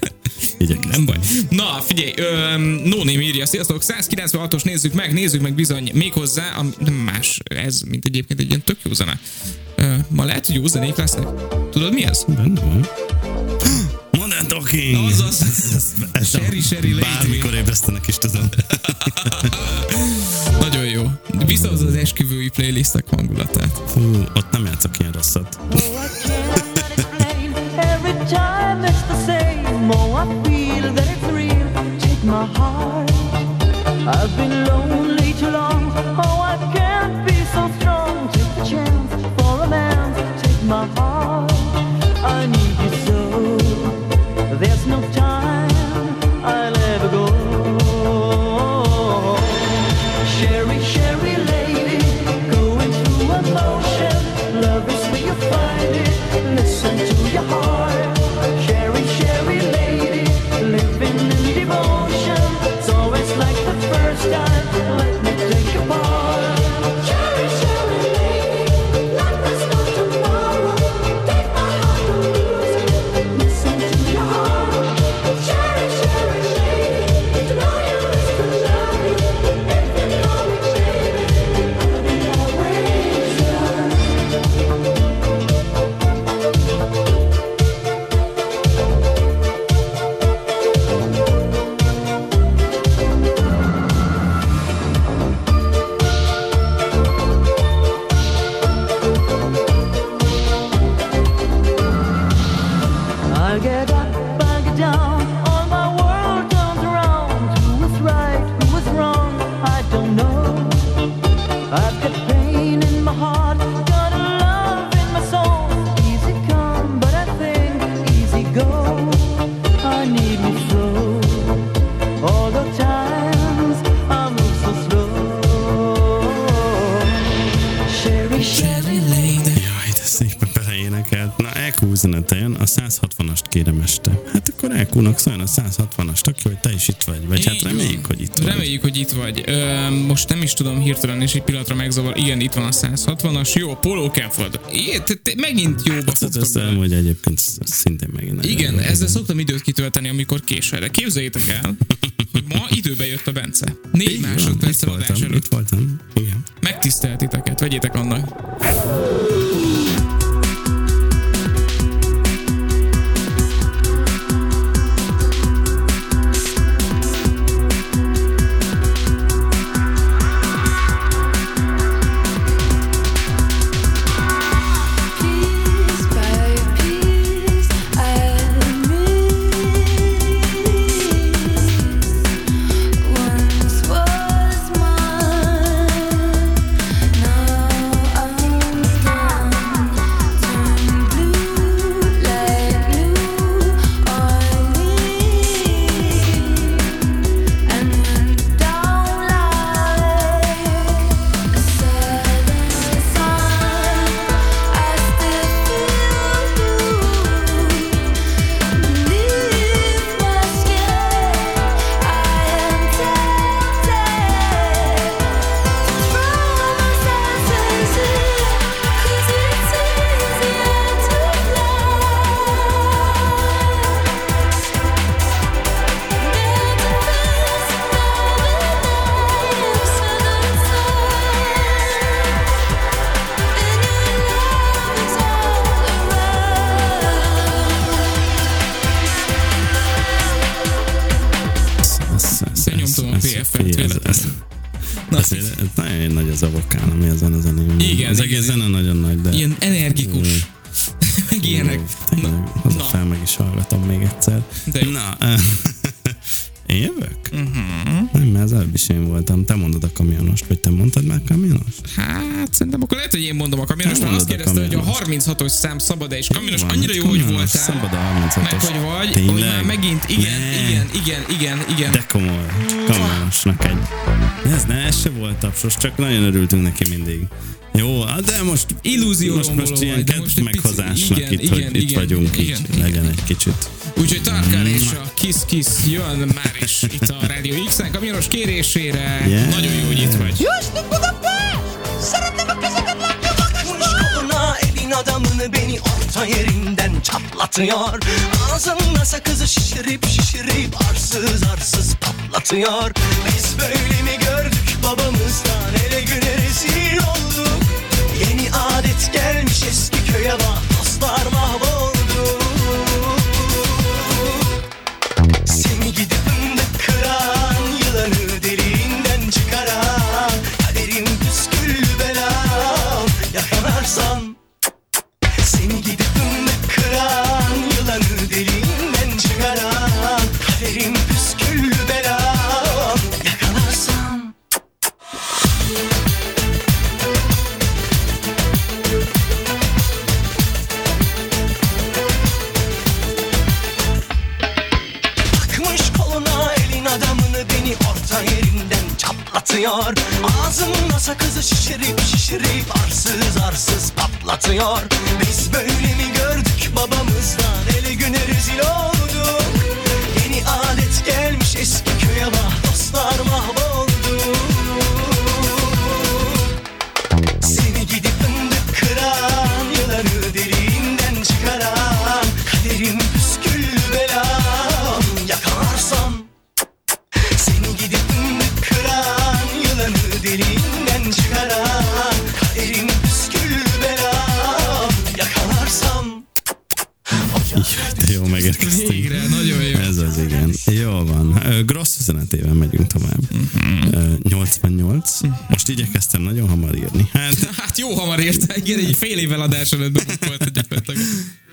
E: Igyekeztem.
D: nem baj. Na, figyelj, Name írja, sziasztok, 196-os nézzük meg, nézzük meg bizony méghozzá, ami nem más ez, mint egyébként egy ilyen tök jó zene. Ö, ma lehet, hogy jó zenék lesznek. Tudod mi ez?
E: Benne van. Talking!
D: Azaz. Sherry, Sherry Lady.
E: Bármikor ébresztenek is tudom. *laughs*
D: Nagyon jó. Visszahoz az esküvői playlistek hangulatát.
E: Fú, ott nem játszok ilyen rosszat.
P: Oh. I've been lonely too long.
E: EQ üzenete jön, a 160-ast kérem este. Hát akkor EQ-nak szóljon a 160-ast, aki, hogy te is itt vagy. Vagy hát
D: Így
E: reméljük,
D: van.
E: hogy itt vagy.
D: Reméljük, hogy itt vagy. Ö, most nem is tudom hirtelen, és egy pillanatra megzavar. Igen, itt van a 160-as. Jó, Polo Campford. Igen, te, te, megint jóba
E: Hát ezt hogy egyébként szintén megint
D: Igen,
E: jó.
D: ezzel szoktam időt kitölteni, amikor késve. De képzeljétek el, hogy ma *laughs* időbe jött a Bence. Négy másodperccel adás előtt.
E: itt voltam. Igen.
D: Megtisztelt titeket, vegyétek annak.
E: Nagyon nagy az a vokál, ami ezen a zenén.
D: Igen,
E: Az egész zene nagyon nagy, de...
D: Ilyen energikus. *laughs* Meg ilyenek.
E: Tényleg, haza fel meg is hallgatom még egyszer.
D: De jó.
E: Na, én jövök?
D: Uh-huh.
E: Nem, mert az előbb is én voltam. Te mondod a kamionost, vagy te mondtad már kamionost?
D: Hát szerintem akkor lehet, hogy én mondom a kamionos,
E: Nem
D: mert azt kérdezte, hogy a
E: kamionost.
D: 36-os szám szabad-e, és kamionos
E: Van,
D: annyira jó, hogy voltál.
E: Szabad a 36-os.
D: Meg hogy vagy,
E: Tényleg?
D: hogy már megint, igen,
E: Ne.
D: igen, igen, igen, igen.
E: De komoly. Kamionosnak egy. Ez ne, ez se volt tapsos, csak nagyon örültünk neki mindig. Jó, de most
D: Illúzió
E: most, most ilyen
D: most
E: meghozásnak
D: igen,
E: itt,
D: igen,
E: hogy itt
D: igen,
E: vagyunk,
D: igen,
E: így
D: igen.
E: legyen egy kicsit.
D: Úgyhogy Tarkán
E: Mm.
D: és a Kiss Kiss jön már is itt a Rádió X-en kamionos kérésére.
E: Yeah.
D: Nagyon jó, hogy itt vagy.
J: Houston Budapest! Szeretném a kezeket látni a koluna elin adamını beni orta yerinden çatlatıyor Ağzında sakızı şişirip şişirip arsız arsız patlatıyor Biz böyle mi gördük babamızdan ele güne rezil olduk gelmiş eski köye bak çatlatıyor Ağzımda sakızı şişirip şişirip arsız arsız patlatıyor. Biz böyle mi gördük babamızdan
E: 88. Most igyekeztem nagyon hamar írni. Hát, *laughs*
D: Hát jó hamar érte, igen, egy fél évvel adás előtt bebukkolt gyakorlatilag.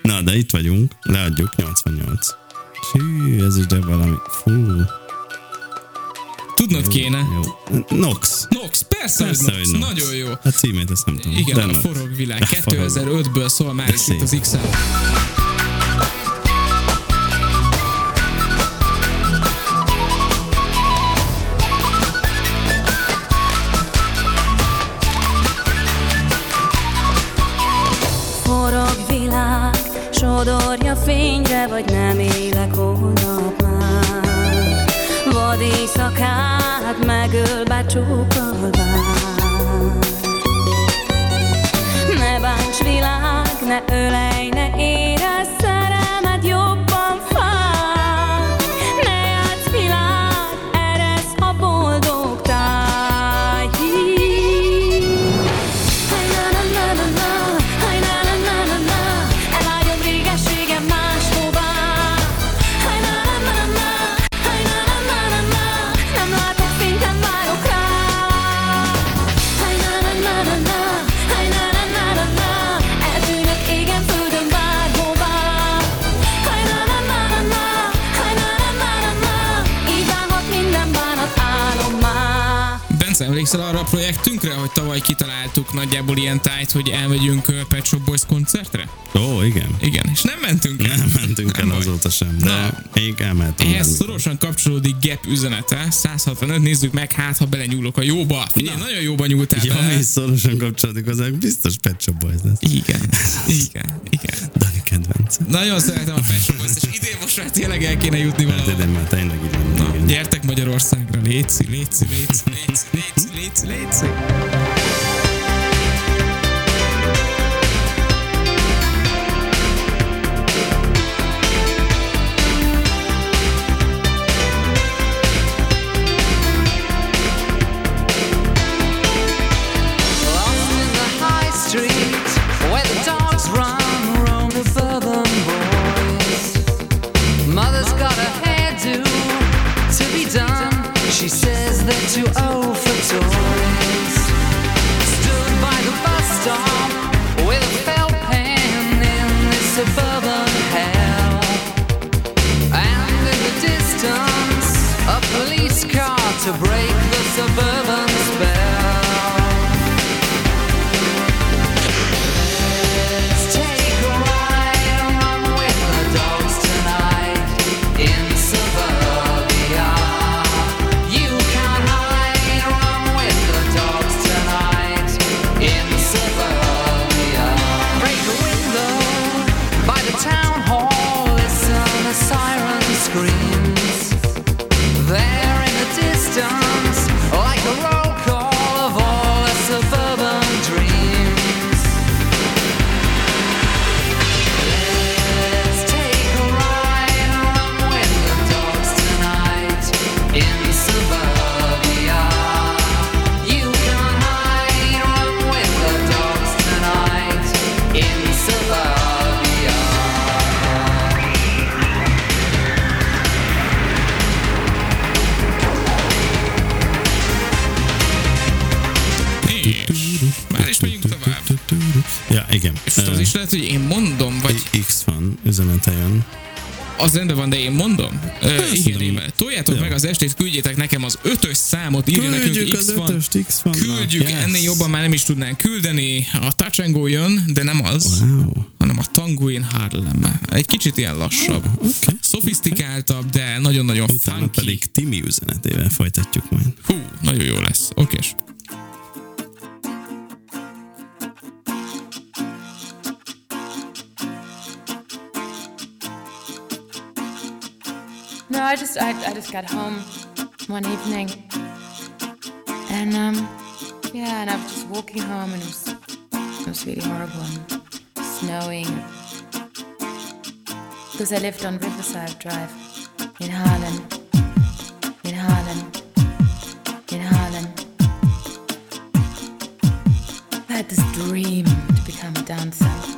E: na, de itt vagyunk. Leadjuk 88. Hű, ez is de valami. Fú.
D: Tudnod kéne.
E: Jó. Nox.
D: Nox, persze,
E: Persze,
D: hogy Nox.
E: Nox.
D: Nagyon jó.
E: A címét ezt nem tudom.
D: Igen,
E: de
D: a
E: Nox.
D: forog világ.
E: Ja, forog.
D: 2005-ből szól már itt az. X-en.
K: Forog világ, s éjszaka-e, vagy nem élek holnap már. Vad éjszakát megöl, becsókolvár Ne bánts világ, ne ölej, ne érezz
D: emlékszel arra a projektünkre, hogy tavaly kitaláltuk nagyjából ilyen tájt, hogy elmegyünk Pet Shop Boys koncertre?
E: Ó, igen.
D: Igen, és nem mentünk el.
E: Nem mentünk el azóta sem, de még elmehetünk.
D: Ehhez
E: velük.
D: szorosan kapcsolódik Gap üzenete, 165, nézzük meg, hát ha belenyúlok a jóba. Figyelj, nagyon jóba nyúltál
E: Ja,
D: bele.
E: mi szorosan kapcsolódik hozzá, biztos Pet Shop Boys lesz.
D: Igen, igen, igen.
E: Dani kedvenc.
D: Nagyon szeretem a Pet Shop Boys-t, és idén most már tényleg el kéne jutni
E: Hát
D: valahol.
E: idén már tényleg így van.
D: Gyertek Magyarországra, létszi, létszi, létszi, létszi, létszi, létszi, létszi.
Q: Lost to break the suburban
D: az rendben van, de én mondom.
E: Nem.
D: igen. Toljátok
E: Jó.
D: meg az estét, küldjétek nekem az ötös számot, írja nekünk X
E: az
D: van.
E: ötöst, X van.
D: Küldjük,
E: Yes.
D: ennél jobban már nem is tudnánk küldeni. A Touch and Go jön, de nem az,
E: Wow.
D: hanem a Tango in Harlem. Egy kicsit ilyen lassabb.
E: Okay.
D: Szofisztikáltabb, de nagyon-nagyon
E: Utána
D: funky.
E: pedig Timi üzenetével folytatjuk majd.
D: Hú, nagyon jó lesz. Okés.
R: No, I just I, I just got home one evening, and um, yeah, and I was just walking home, and it was it was really horrible and snowing. Because I lived on Riverside Drive in Harlem, in Harlem, in Harlem. I had this dream to become a dancer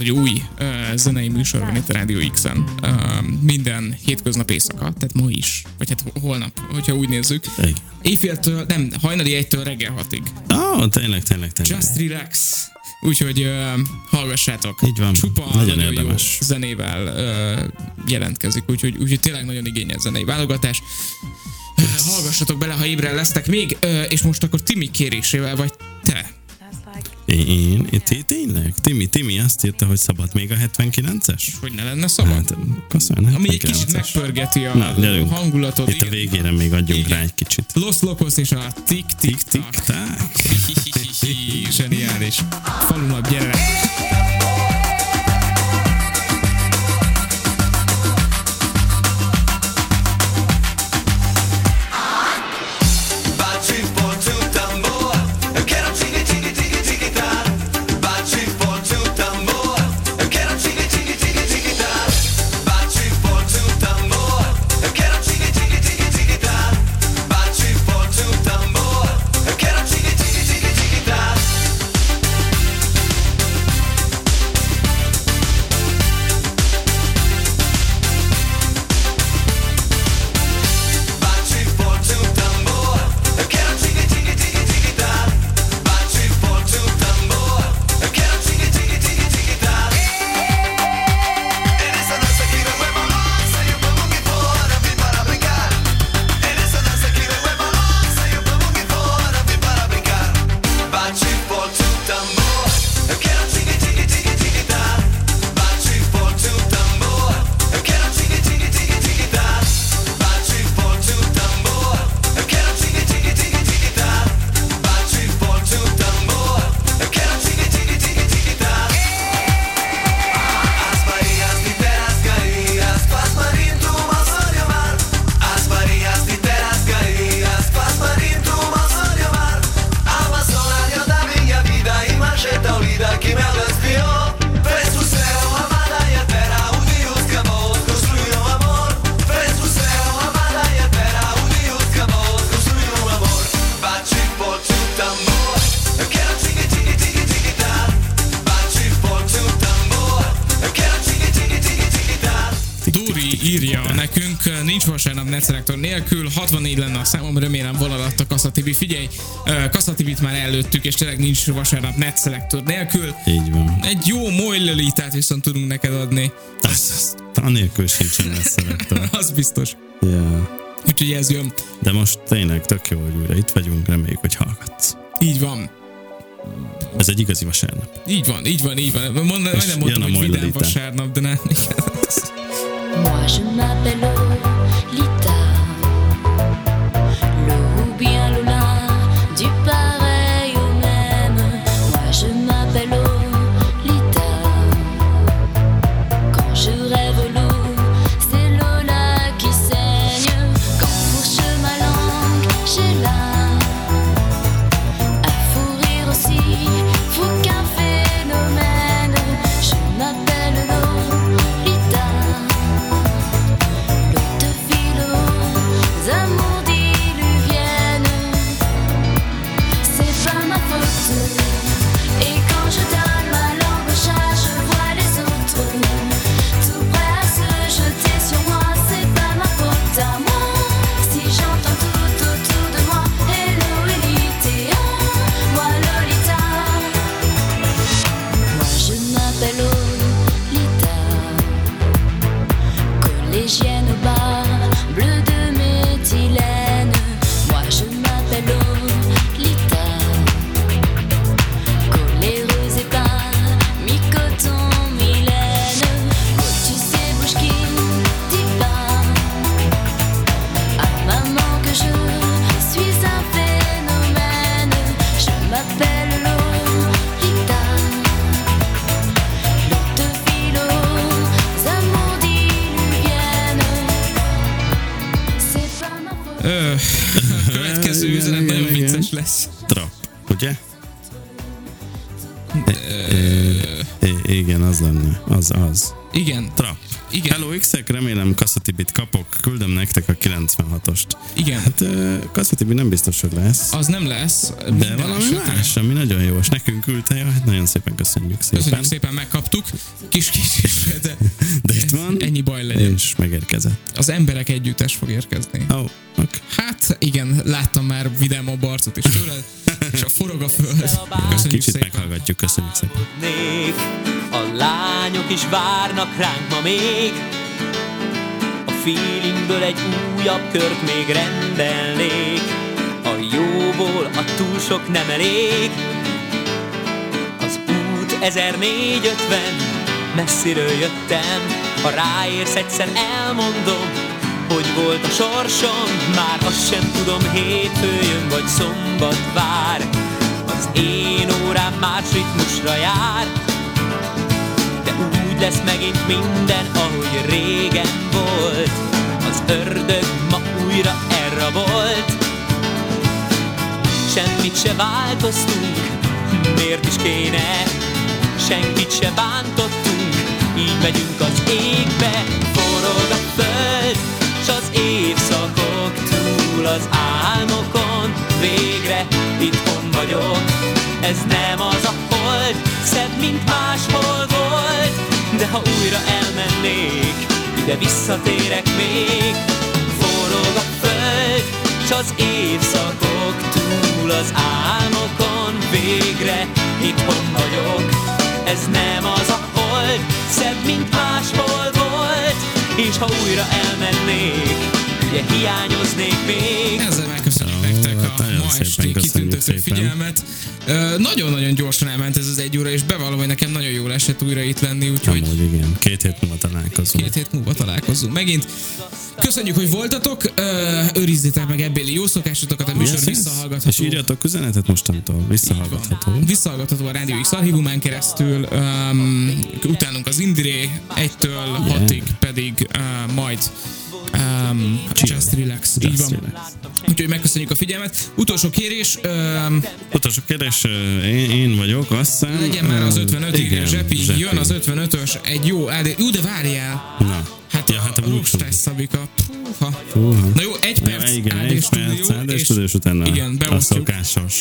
D: hogy új uh, zenei műsor van itt a Rádió X-en. Uh, minden hétköznap éjszaka, tehát ma is, vagy hát holnap, hogyha úgy nézzük.
E: Igen.
D: Éjféltől, nem, hajnali egytől reggel hatig.
E: Ó, oh, tényleg, tényleg, tényleg.
D: Just relax. Úgyhogy uh, hallgassátok.
E: Így van.
D: Csupa
E: Nagyon
D: nagyon, jó
E: érdemes.
D: zenével uh, jelentkezik, úgyhogy, úgyhogy tényleg nagyon igényes zenei válogatás. Uh, hallgassatok bele, ha ébren lesztek még, uh, és most akkor Timi kérésével, vagy te.
E: Én, én, té- tényleg? Timi, Timi azt írta, hogy szabad még a 79-es?
D: Hogy ne lenne szabad?
E: Hát, köszönöm.
D: Ami egy kicsit
E: 79-es.
D: megpörgeti a
E: Na, gyerünk.
D: hangulatot.
E: Itt a
D: igen.
E: végére még adjunk rá egy kicsit.
D: Los Locos és a Tik Tik
E: Tak. *laughs*
D: Zseniális. Falunap, gyere! 64 lenne a számom, remélem vonalatt a Kassa TV. Figyelj, TV-t már előttük, és tényleg nincs vasárnap netselektor nélkül.
E: Így van.
D: Egy jó mollelitát viszont tudunk neked adni.
E: Az, az, anélkül sincsen lesz szelektor. *laughs*
D: Az biztos.
E: Yeah.
D: Úgyhogy ez jön.
E: De most tényleg tök jó, hogy újra itt vagyunk, reméljük, hogy hallgatsz.
D: Így van.
E: Ez egy igazi vasárnap.
D: Így van, így van, így van. Mond,
E: És
D: nem mondtam,
E: a
D: hogy vidám vasárnap, de nem.
K: Moi je m'appelle
D: Ö,
E: igen, az lenne. Az, az.
D: Igen.
E: Trap.
D: Igen.
E: Hello X-ek, remélem Kasszatibit kapok, küldöm nektek a 96-ost.
D: Igen.
E: Hát Kasszatibi nem biztos, hogy lesz.
D: Az nem lesz.
E: De valami
D: esetre.
E: más, ami nagyon jó, és nekünk küldte, hát nagyon szépen köszönjük szépen.
D: Köszönjük szépen, megkaptuk. Kis kis, *laughs* de,
E: De itt van.
D: Ennyi baj legyen.
E: És megérkezett.
D: Az emberek együttes fog érkezni.
E: Oh, okay.
D: Hát igen, láttam már vidámabb arcot is tőled, és a forog a föld. Köszönjük
E: Kicsit
D: szépen.
E: meghallgatjuk, köszönjük szépen.
S: Nék, a lányok is várnak ránk ma még A feelingből egy újabb kört még rendelnék A jóból a túl sok nem elég Az út 1450 Messziről jöttem Ha ráérsz egyszer elmondom Hogy volt a sorsom Már azt sem tudom hétfő jön vagy szombat vár. Az én órám más ritmusra jár de úgy lesz megint minden, ahogy régen volt. Az ördög ma újra elrabolt. Semmit se változtunk, miért is kéne? Senkit se bántottunk, így megyünk az égbe Forog a föld, az álmokon. Végre itthon vagyok, ez nem az a hold Szebb, mint máshol volt. De ha újra elmennék Ide visszatérek még. Forog a föld S az évszakok túl az álmokon. Végre itthon vagyok. Ez nem az a hold Szebb, mint máshol volt. És ha újra elmennék Ugye hiányoznék még
D: kitüntető
E: szépen.
D: figyelmet. Nagyon-nagyon gyorsan elment ez az egy óra, és bevallom, hogy nekem nagyon jól esett újra itt lenni, úgyhogy
E: Amúgy igen, két hét múlva találkozunk.
D: két hét múlva találkozzunk megint. Köszönjük, hogy voltatok, őrizzétek meg ebbéli jó szokásotokat, a műsor
E: yes.
D: visszahallgatható.
E: És írjatok üzenetet mostantól, visszahallgatható.
D: Visszahallgatható a Rádió X archívumán keresztül, um, utánunk az Indire, egytől
E: Yeah.
D: hatig pedig uh, majd um, Just Relax. Így
E: Just
D: van. Úgyhogy megköszönjük a figyelmet. Utolsó kérés, um,
E: Utolsó kérdés, ö, én, én vagyok, azt hiszem.
D: legyen már az
E: Ö,
D: 55 igen,
E: igen,
D: Zsepi, jön az 55-ös, egy jó áldé. Jó, de várjál!
E: Na,
D: Hát
E: Ja,
D: ja,
E: hát a
D: a. Rostes Szabika. Puha.
E: Fúha.
D: Na jó, egy perc
E: Ja, igen, egy perc,
D: és-
E: és utána
D: igen,
E: a
D: beosztjuk.
E: szokásos.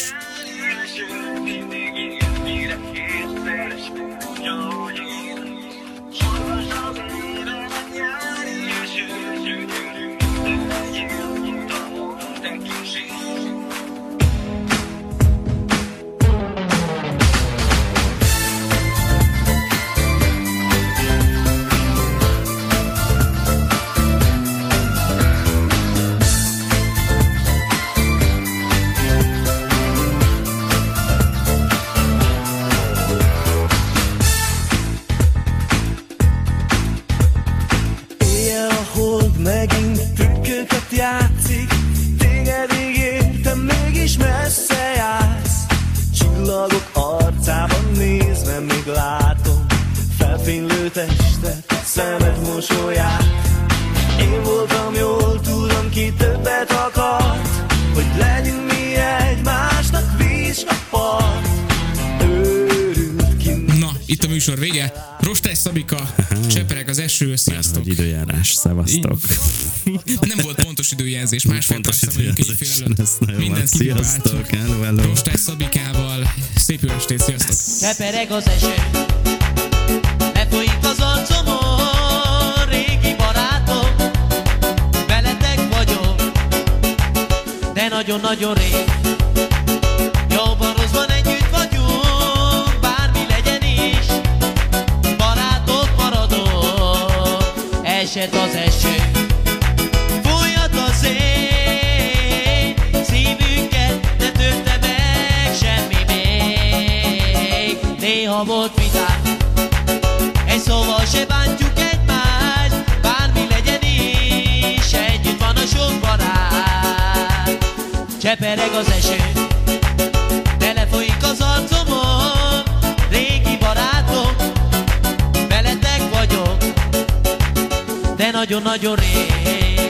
H: Szemed mosolyát Én voltam jól, tudom ki többet akart Hogy legyünk mi egymásnak víz a part
D: Na, itt a műsor vége. Rostes Szabika, cseperek az eső, sziasztok.
E: hogy időjárás, szevasztok.
D: Nem volt pontos időjelzés, másfél éjfél
E: időjelzés
D: előtt.
E: lesz, nagyon van. Sziasztok, hello, hello.
D: Rostes Szabikával. Szép jó estét, sziasztok.
S: Tepereg az eső Lefolyik az arcomon nagyon-nagyon rég. Jóban rosszban együtt vagyunk Bármi legyen is. Barátok maradok Esett az eső. Fújhat a szél Szívünket ne törte meg semmi még. Néha volt vitám Egy szóval se bántjuk egymást Bármi legyen is. Együtt van a sok barát Csepereg az eső. Telefolyik az arcomon. Régi barátom Veletek vagyok. De nagyon-nagyon rég.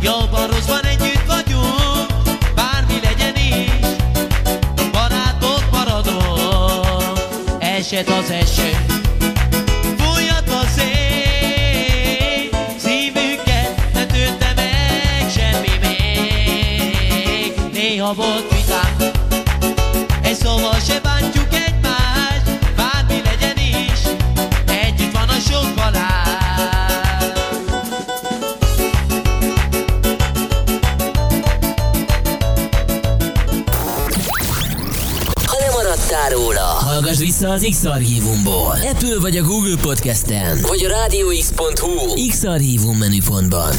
S: Jobban rosszban együtt vagyunk. Bármi legyen is Barátok maradunk Esett az eső
A: volt
T: vitánk Egy szóval se bántjuk egymást Bármi legyen is Együtt van a sok halál. Ha
A: nem maradtál róla. Hallgass vissza az X-Archívumból. Apple vagy a Google Podcast-en. Vagy a rádióx.hu X-Archívum menüpontban.